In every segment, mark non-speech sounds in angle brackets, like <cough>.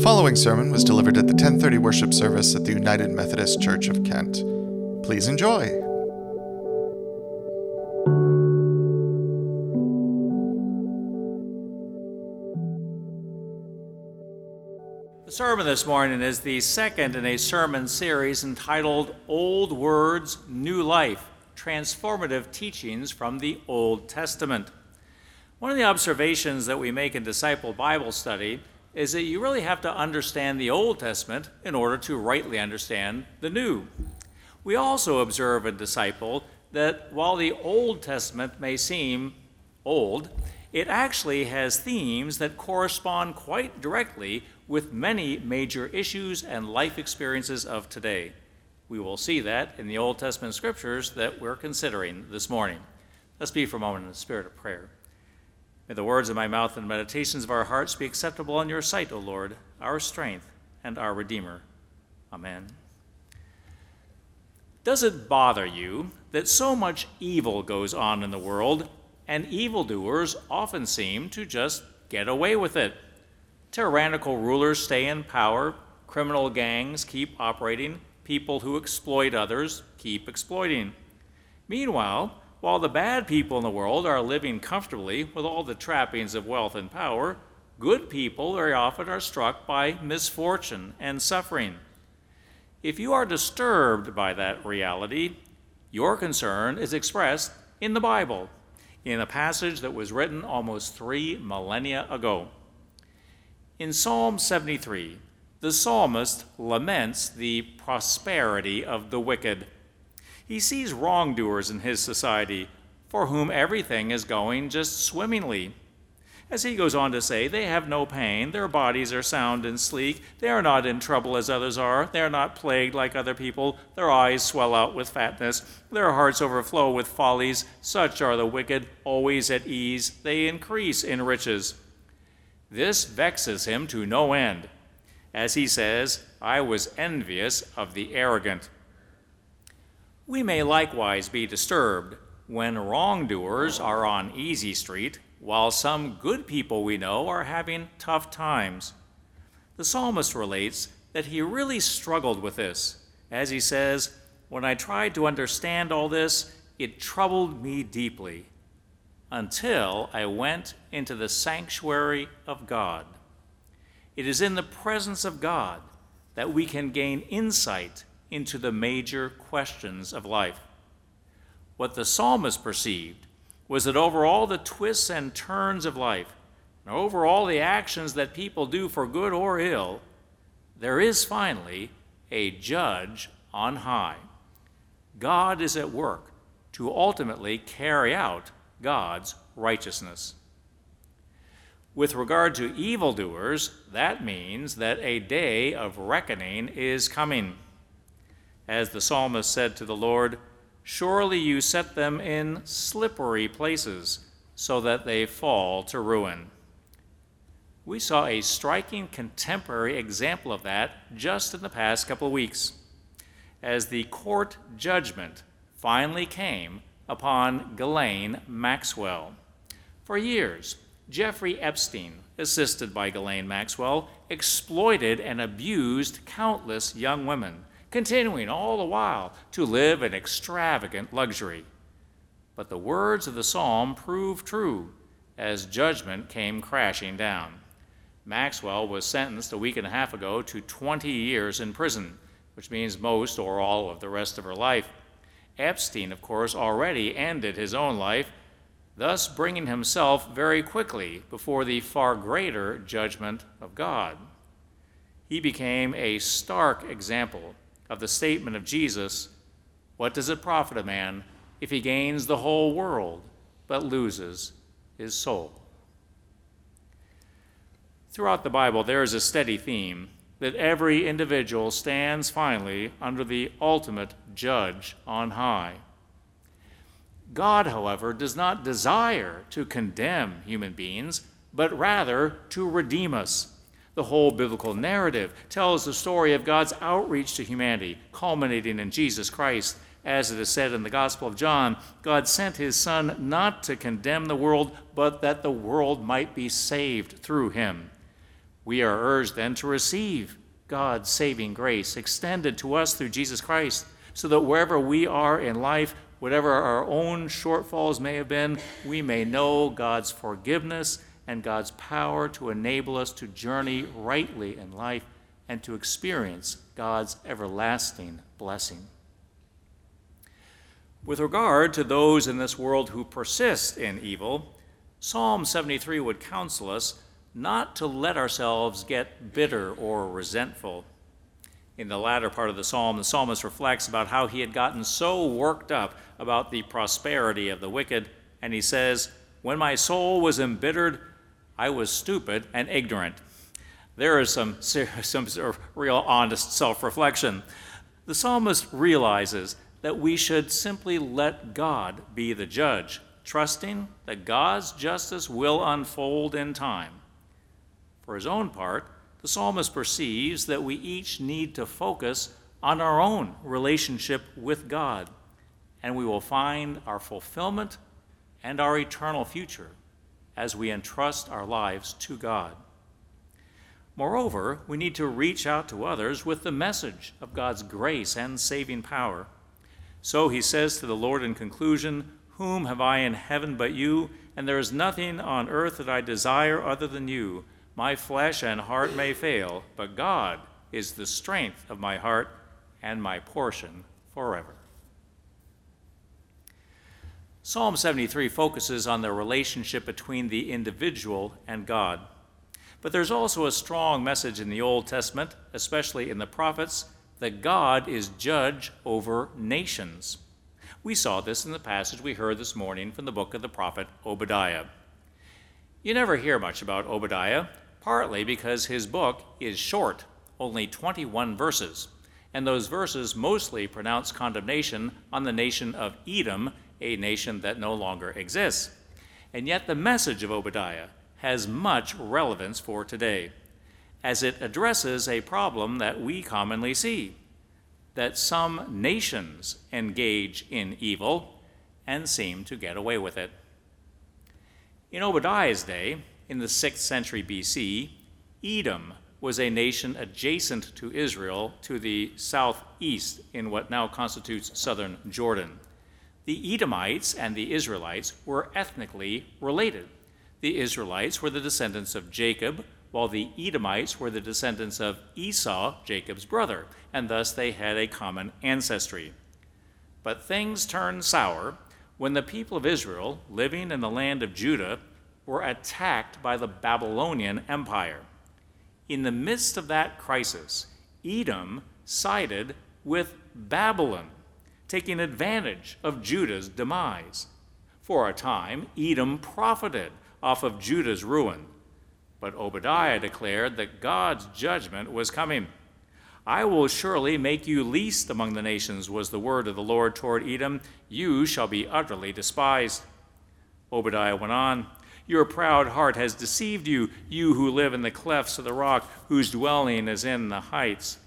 The following sermon was delivered at the 1030 worship service at the United Methodist Church of Kent. Please enjoy. The sermon this morning is the second in a sermon series entitled Old Words, New Life Transformative Teachings from the Old Testament. One of the observations that we make in Disciple Bible Study is that you really have to understand the Old Testament in order to rightly understand the New. We also observe in Disciple that while the Old Testament may seem old, it actually has themes that correspond quite directly with many major issues and life experiences of today. We will see that in the Old Testament scriptures that we're considering this morning. Let's be for a moment in the spirit of prayer. May the words of my mouth and meditations of our hearts be acceptable in your sight, O Lord, our strength and our Redeemer. Amen. Does it bother you that so much evil goes on in the world and evildoers often seem to just get away with it? Tyrannical rulers stay in power, criminal gangs keep operating, people who exploit others keep exploiting. Meanwhile, while the bad people in the world are living comfortably with all the trappings of wealth and power, good people very often are struck by misfortune and suffering. If you are disturbed by that reality, your concern is expressed in the Bible, in a passage that was written almost three millennia ago. In Psalm 73, the psalmist laments the prosperity of the wicked. He sees wrongdoers in his society for whom everything is going just swimmingly. As he goes on to say, they have no pain, their bodies are sound and sleek, they are not in trouble as others are, they are not plagued like other people, their eyes swell out with fatness, their hearts overflow with follies. Such are the wicked, always at ease, they increase in riches. This vexes him to no end. As he says, I was envious of the arrogant. We may likewise be disturbed when wrongdoers are on easy street, while some good people we know are having tough times. The psalmist relates that he really struggled with this, as he says, When I tried to understand all this, it troubled me deeply, until I went into the sanctuary of God. It is in the presence of God that we can gain insight into the major questions of life. What the psalmist perceived was that over all the twists and turns of life, and over all the actions that people do for good or ill, there is finally a judge on high. God is at work to ultimately carry out God's righteousness. With regard to evildoers, that means that a day of reckoning is coming as the psalmist said to the Lord, Surely you set them in slippery places so that they fall to ruin. We saw a striking contemporary example of that just in the past couple of weeks, as the court judgment finally came upon Ghislaine Maxwell. For years, Jeffrey Epstein, assisted by Ghislaine Maxwell, exploited and abused countless young women continuing all the while to live in extravagant luxury. But the words of the psalm proved true as judgment came crashing down. Maxwell was sentenced a week and a half ago to 20 years in prison, which means most or all of the rest of her life. Epstein, of course, already ended his own life, thus bringing himself very quickly before the far greater judgment of God. He became a stark example of the statement of Jesus What does it profit a man if he gains the whole world but loses his soul? Throughout the Bible, there is a steady theme that every individual stands finally under the ultimate judge on high. God, however, does not desire to condemn human beings, but rather to redeem us. The whole biblical narrative tells the story of God's outreach to humanity, culminating in Jesus Christ. As it is said in the Gospel of John, God sent his Son not to condemn the world, but that the world might be saved through him. We are urged then to receive God's saving grace extended to us through Jesus Christ, so that wherever we are in life, whatever our own shortfalls may have been, we may know God's forgiveness and God's power to enable us to journey rightly in life and to experience God's everlasting blessing. With regard to those in this world who persist in evil, Psalm 73 would counsel us not to let ourselves get bitter or resentful. In the latter part of the psalm, the psalmist reflects about how he had gotten so worked up about the prosperity of the wicked, and he says, When my soul was embittered, I was stupid and ignorant. There is some, <laughs> some real honest self reflection. The psalmist realizes that we should simply let God be the judge, trusting that God's justice will unfold in time. For his own part, the psalmist perceives that we each need to focus on our own relationship with God, and we will find our fulfillment and our eternal future as we entrust our lives to God. Moreover, we need to reach out to others with the message of God's grace and saving power. So he says to the Lord in conclusion, Whom have I in heaven but you? And there is nothing on earth that I desire other than you. My flesh and heart may fail, but God is the strength of my heart and my portion forever. Psalm 73 focuses on the relationship between the individual and God. But there's also a strong message in the Old Testament, especially in the prophets, that God is judge over nations. We saw this in the passage we heard this morning from the book of the prophet Obadiah. You never hear much about Obadiah, partly because his book is short, only 21 verses, and those verses mostly pronounce condemnation on the nation of Edom, a nation that no longer exists. And yet, the message of Obadiah has much relevance for today, as it addresses a problem that we commonly see that some nations engage in evil and seem to get away with it. In Obadiah's day, in the 6th century BC, Edom was a nation adjacent to Israel to the southeast in what now constitutes southern Jordan. The Edomites and the Israelites were ethnically related. The Israelites were the descendants of Jacob, while the Edomites were the descendants of Esau, Jacob's brother, and thus they had a common ancestry. But things turned sour when the people of Israel, living in the land of Judah, were attacked by the Babylonian Empire. In the midst of that crisis, Edom sided with Babylon, taking advantage of Judah's demise. For a time, Edom profited off of Judah's ruin. But Obadiah declared that God's judgment was coming. I will surely make you least among the nations, was the word of the Lord toward Edom. You shall be utterly despised. Obadiah went on, Your proud heart has deceived you, you who live in the clefts of the rock, whose dwelling is in the heights.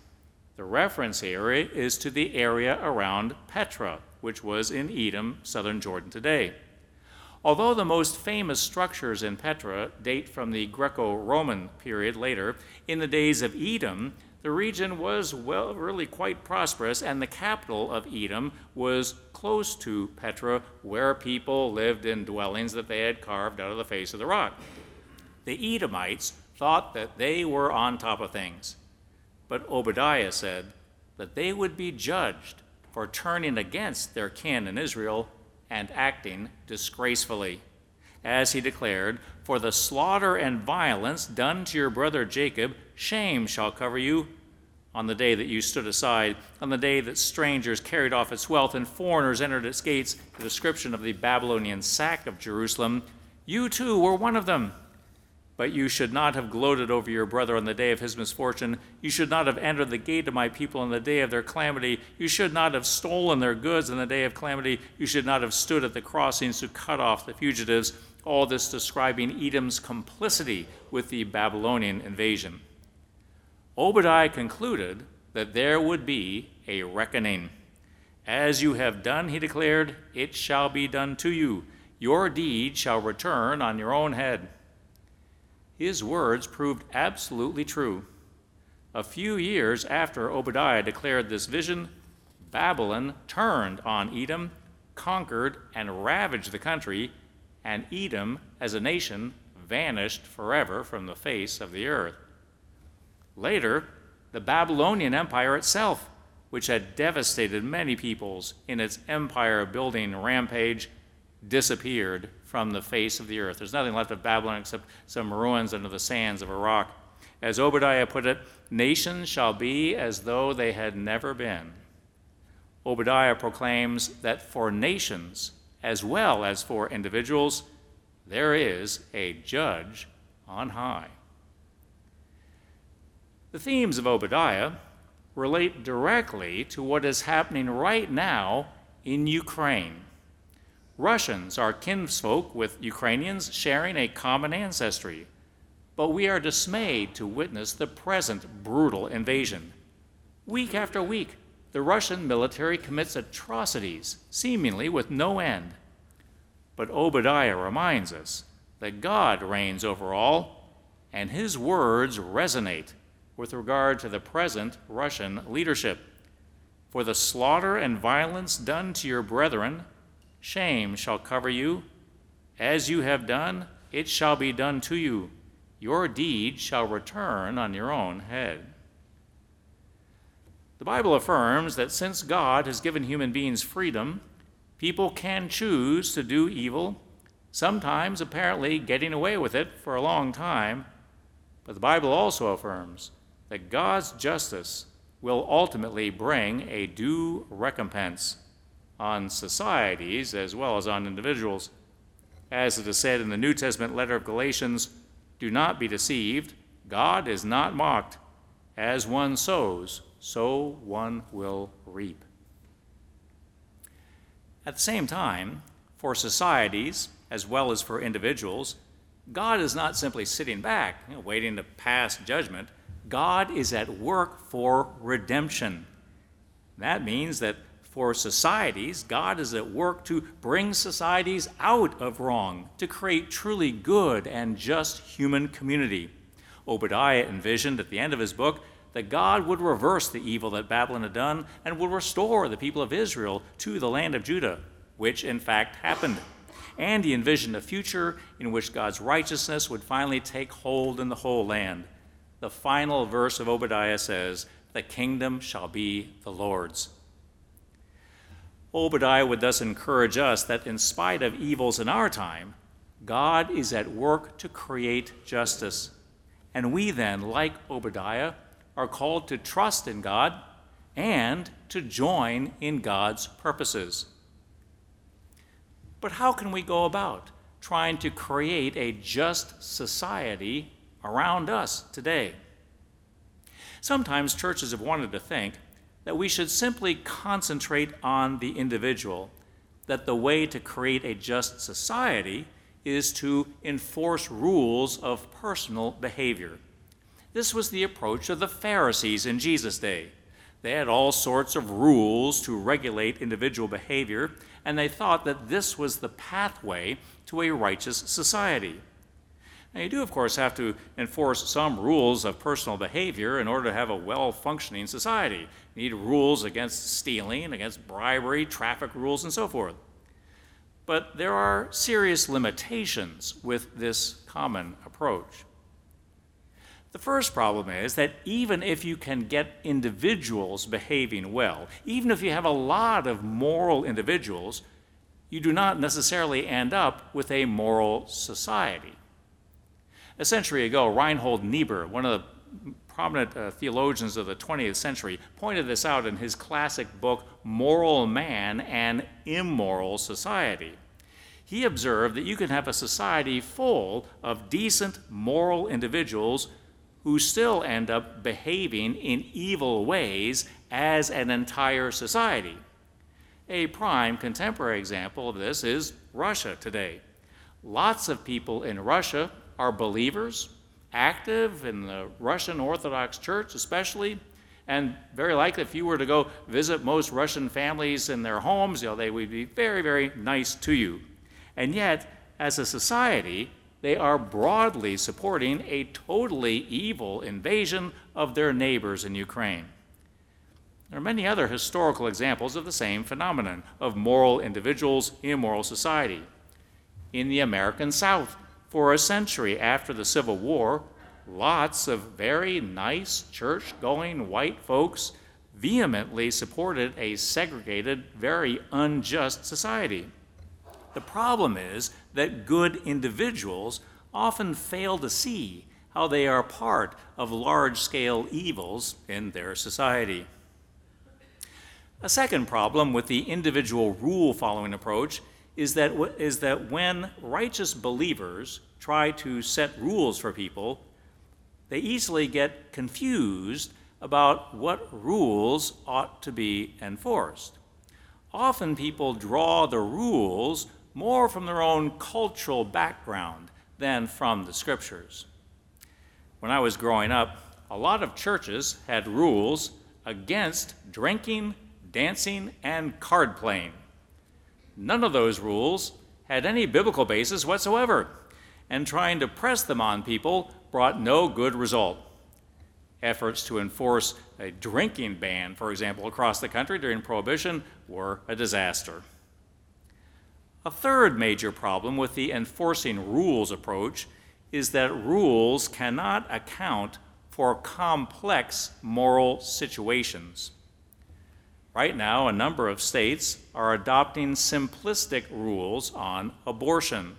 The reference area is to the area around Petra, which was in Edom, southern Jordan today. Although the most famous structures in Petra date from the Greco Roman period later, in the days of Edom, the region was well, really quite prosperous, and the capital of Edom was close to Petra, where people lived in dwellings that they had carved out of the face of the rock. The Edomites thought that they were on top of things, but Obadiah said that they would be judged for turning against their kin in Israel and acting disgracefully. As he declared, For the slaughter and violence done to your brother Jacob, shame shall cover you. On the day that you stood aside, on the day that strangers carried off its wealth and foreigners entered its gates, the description of the Babylonian sack of Jerusalem, you too were one of them. But you should not have gloated over your brother on the day of his misfortune. You should not have entered the gate of my people on the day of their calamity. You should not have stolen their goods on the day of calamity. You should not have stood at the crossings to cut off the fugitives. All this describing Edom's complicity with the Babylonian invasion. Obadiah concluded that there would be a reckoning. As you have done, he declared, it shall be done to you. Your deed shall return on your own head. His words proved absolutely true. A few years after Obadiah declared this vision, Babylon turned on Edom, conquered, and ravaged the country, and Edom, as a nation, vanished forever from the face of the earth. Later, the Babylonian Empire itself, which had devastated many peoples in its empire building rampage, disappeared from the face of the earth. There's nothing left of Babylon except some ruins under the sands of Iraq. As Obadiah put it, nations shall be as though they had never been. Obadiah proclaims that for nations, as well as for individuals, there is a judge on high. The themes of Obadiah relate directly to what is happening right now in Ukraine. Russians are kinsfolk with Ukrainians sharing a common ancestry, but we are dismayed to witness the present brutal invasion. Week after week, the Russian military commits atrocities, seemingly with no end. But Obadiah reminds us that God reigns over all, and his words resonate with regard to the present Russian leadership. For the slaughter and violence done to your brethren, shame shall cover you. As you have done, it shall be done to you. Your deed shall return on your own head. The Bible affirms that since God has given human beings freedom, people can choose to do evil, sometimes apparently getting away with it for a long time. But the Bible also affirms that God's justice will ultimately bring a due recompense on societies as well as on individuals. As it is said in the New Testament letter of Galatians, do not be deceived. God is not mocked. As one sows, so one will reap. At the same time, for societies as well as for individuals, God is not simply sitting back, you know, waiting to pass judgment. God is at work for redemption. That means that for societies, God is at work to bring societies out of wrong, to create truly good and just human community. Obadiah envisioned at the end of his book that God would reverse the evil that Babylon had done and would restore the people of Israel to the land of Judah, which in fact happened. And he envisioned a future in which God's righteousness would finally take hold in the whole land. The final verse of Obadiah says, The kingdom shall be the Lord's. Obadiah would thus encourage us that in spite of evils in our time, God is at work to create justice. And we then, like Obadiah, are called to trust in God and to join in God's purposes. But how can we go about trying to create a just society around us today? Sometimes churches have wanted to think that we should simply concentrate on the individual, that the way to create a just society is to enforce rules of personal behavior. This was the approach of the Pharisees in Jesus' day. They had all sorts of rules to regulate individual behavior, and they thought that this was the pathway to a righteous society. Now, you do, of course, have to enforce some rules of personal behavior in order to have a well functioning society. You need rules against stealing, against bribery, traffic rules, and so forth. But there are serious limitations with this common approach. The first problem is that even if you can get individuals behaving well, even if you have a lot of moral individuals, you do not necessarily end up with a moral society. A century ago, Reinhold Niebuhr, one of the prominent uh, theologians of the 20th century, pointed this out in his classic book, Moral Man and Immoral Society. He observed that you can have a society full of decent, moral individuals who still end up behaving in evil ways as an entire society. A prime contemporary example of this is Russia today. Lots of people in Russia are believers, active in the Russian Orthodox Church, especially. And very likely, if you were to go visit most Russian families in their homes, you know, they would be very, very nice to you. And yet, as a society, they are broadly supporting a totally evil invasion of their neighbors in Ukraine. There are many other historical examples of the same phenomenon of moral individuals in a moral society. In the American South, for a century after the Civil War, lots of very nice church going white folks vehemently supported a segregated, very unjust society. The problem is that good individuals often fail to see how they are part of large scale evils in their society. A second problem with the individual rule following approach is that, is that when righteous believers try to set rules for people, they easily get confused about what rules ought to be enforced. Often people draw the rules more from their own cultural background than from the scriptures. When I was growing up, a lot of churches had rules against drinking, dancing, and card playing. None of those rules had any biblical basis whatsoever, and trying to press them on people brought no good result. Efforts to enforce a drinking ban, for example, across the country during Prohibition were a disaster. A third major problem with the enforcing rules approach is that rules cannot account for complex moral situations. Right now, a number of states are adopting simplistic rules on abortion.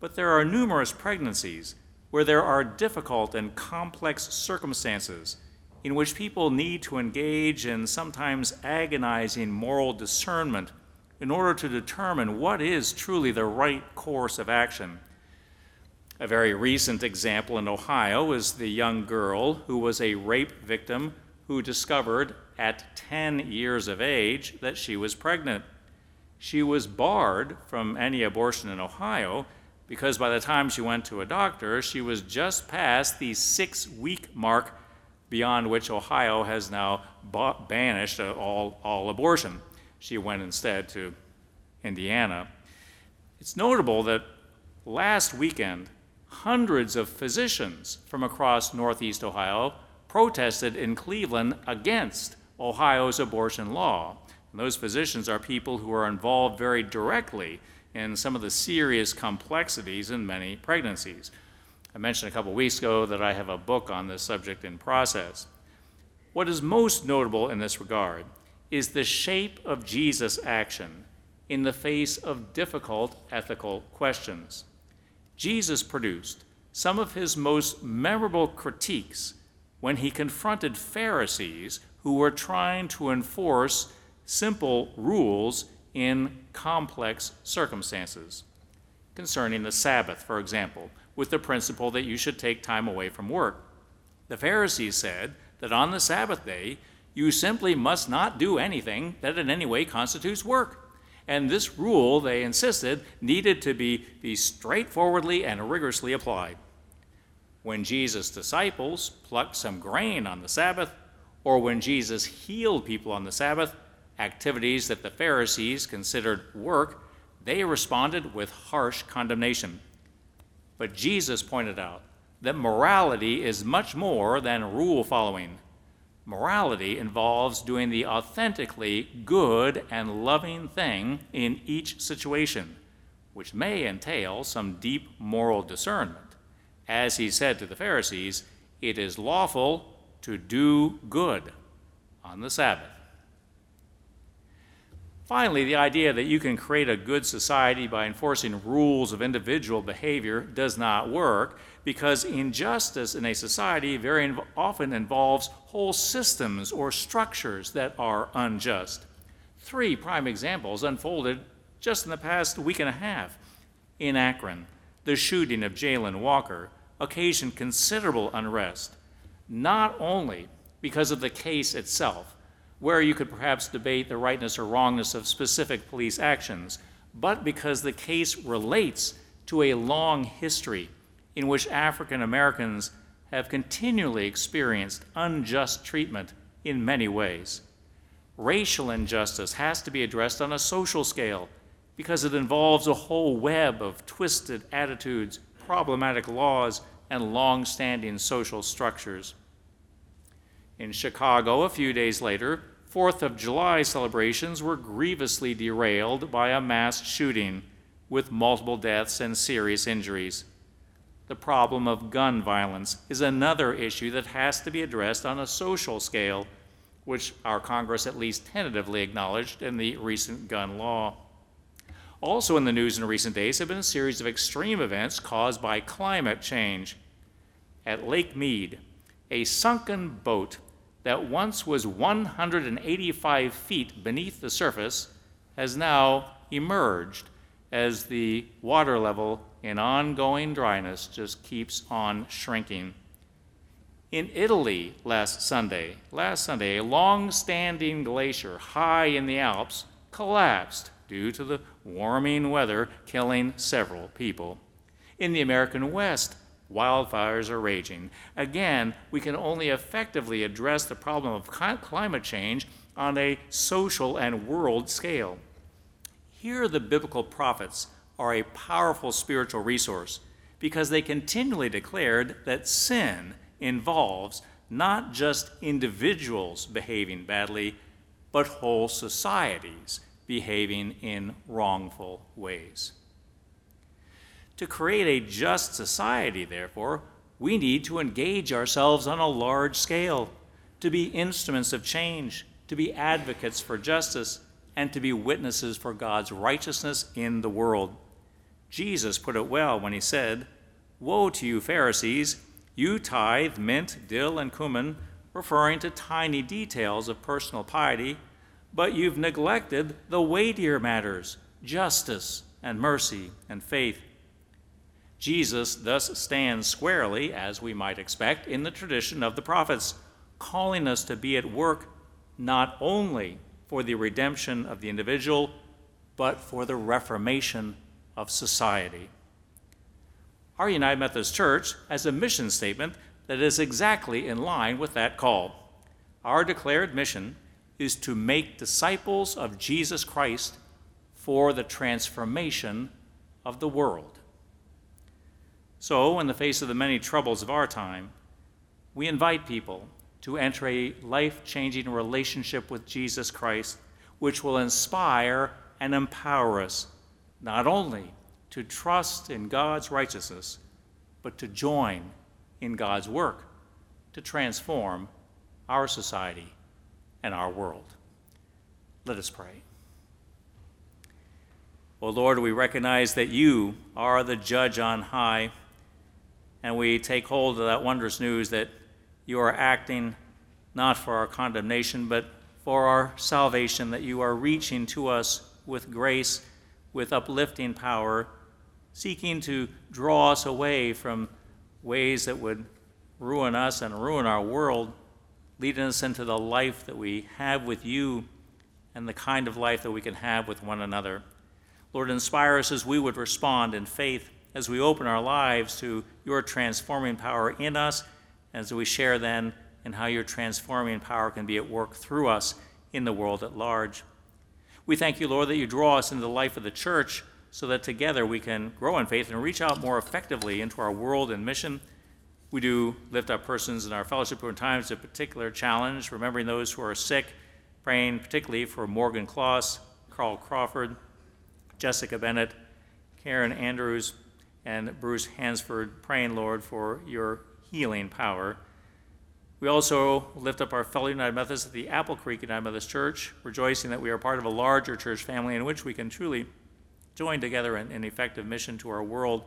But there are numerous pregnancies where there are difficult and complex circumstances in which people need to engage in sometimes agonizing moral discernment in order to determine what is truly the right course of action. A very recent example in Ohio is the young girl who was a rape victim who discovered at 10 years of age that she was pregnant. She was barred from any abortion in Ohio because by the time she went to a doctor, she was just past the six week mark beyond which Ohio has now banished all, all abortion she went instead to Indiana. It's notable that last weekend, hundreds of physicians from across Northeast Ohio protested in Cleveland against Ohio's abortion law. And those physicians are people who are involved very directly in some of the serious complexities in many pregnancies. I mentioned a couple weeks ago that I have a book on this subject in process. What is most notable in this regard is the shape of Jesus' action in the face of difficult ethical questions. Jesus produced some of his most memorable critiques when he confronted Pharisees who were trying to enforce simple rules in complex circumstances. Concerning the Sabbath, for example, with the principle that you should take time away from work. The Pharisees said that on the Sabbath day, you simply must not do anything that in any way constitutes work. And this rule, they insisted, needed to be, be straightforwardly and rigorously applied. When Jesus' disciples plucked some grain on the Sabbath, or when Jesus healed people on the Sabbath, activities that the Pharisees considered work, they responded with harsh condemnation. But Jesus pointed out that morality is much more than rule following. Morality involves doing the authentically good and loving thing in each situation, which may entail some deep moral discernment. As he said to the Pharisees, it is lawful to do good on the Sabbath. Finally, the idea that you can create a good society by enforcing rules of individual behavior does not work because injustice in a society very often involves whole systems or structures that are unjust. Three prime examples unfolded just in the past week and a half. In Akron, the shooting of Jayland Walker occasioned considerable unrest, not only because of the case itself, where you could perhaps debate the rightness or wrongness of specific police actions, but because the case relates to a long history in which African Americans have continually experienced unjust treatment in many ways. Racial injustice has to be addressed on a social scale because it involves a whole web of twisted attitudes, problematic laws and long standing social structures. In Chicago, a few days later, Fourth of July celebrations were grievously derailed by a mass shooting with multiple deaths and serious injuries. The problem of gun violence is another issue that has to be addressed on a social scale, which our Congress at least tentatively acknowledged in the recent gun law. Also, in the news in recent days have been a series of extreme events caused by climate change. At Lake Mead, a sunken boat that once was 185 feet beneath the surface has now emerged as the water level in ongoing dryness just keeps on shrinking. In Italy last Sunday, last Sunday, a long-standing glacier high in the Alps collapsed due to the warming weather, killing several people. In the American West, wildfires are raging. Again, we can only effectively address the problem of climate change on a social and world scale. Here, the biblical prophets are a powerful spiritual resource because they continually declared that sin involves not just individuals behaving badly, but whole societies behaving in wrongful ways. To create a just society, therefore, we need to engage ourselves on a large scale, to be instruments of change, to be advocates for justice, and to be witnesses for God's righteousness in the world. Jesus put it well when he said, Woe to you, Pharisees! You tithe mint, dill, and cumin, referring to tiny details of personal piety, but you've neglected the weightier matters justice and mercy and faith. Jesus thus stands squarely, as we might expect, in the tradition of the prophets, calling us to be at work not only for the redemption of the individual, but for the reformation of society. Our United Methodist Church has a mission statement that is exactly in line with that call. Our declared mission is to make disciples of Jesus Christ for the transformation of the world. So, in the face of the many troubles of our time, we invite people to enter a life changing relationship with Jesus Christ, which will inspire and empower us not only to trust in God's righteousness, but to join in God's work to transform our society and our world. Let us pray. O oh Lord, we recognize that you are the judge on high and we take hold of that wondrous news that you are acting not for our condemnation, but for our salvation, that you are reaching to us with grace, with uplifting power, seeking to draw us away from ways that would ruin us and ruin our world, leading us into the life that we have with you and the kind of life that we can have with one another. Lord, inspire us as we would respond in faith as we open our lives to your transforming power in us, as we share then in how your transforming power can be at work through us in the world at large. We thank you, Lord, that you draw us into the life of the church so that together we can grow in faith and reach out more effectively into our world and mission. We do lift up persons in our fellowship who in times of particular challenge, remembering those who are sick, praying particularly for Morgan Kloss, Carl Crawford, Jessica Bennett, Karen Andrews, and Bruce Hansford, praying, Lord, for your healing power. We also lift up our fellow United Methodists at the Apple Creek United Methodist Church, rejoicing that we are part of a larger church family in which we can truly join together in an effective mission to our world.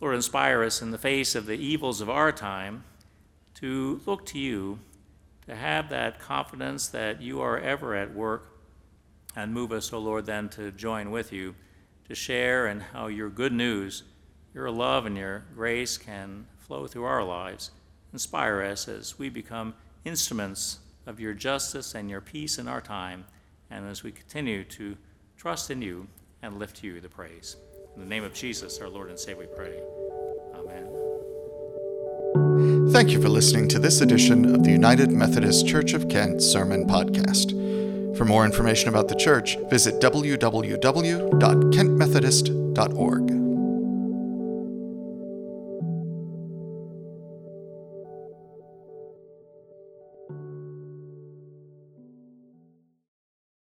Lord, inspire us in the face of the evils of our time to look to you, to have that confidence that you are ever at work, and move us, O oh Lord, then to join with you to share and how your good news, your love, and your grace can flow through our lives. Inspire us as we become instruments of your justice and your peace in our time, and as we continue to trust in you and lift to you the praise. In the name of Jesus, our Lord and Savior, we pray. Amen. Thank you for listening to this edition of the United Methodist Church of Kent Sermon Podcast. For more information about the church, visit www.kentmethodist.org.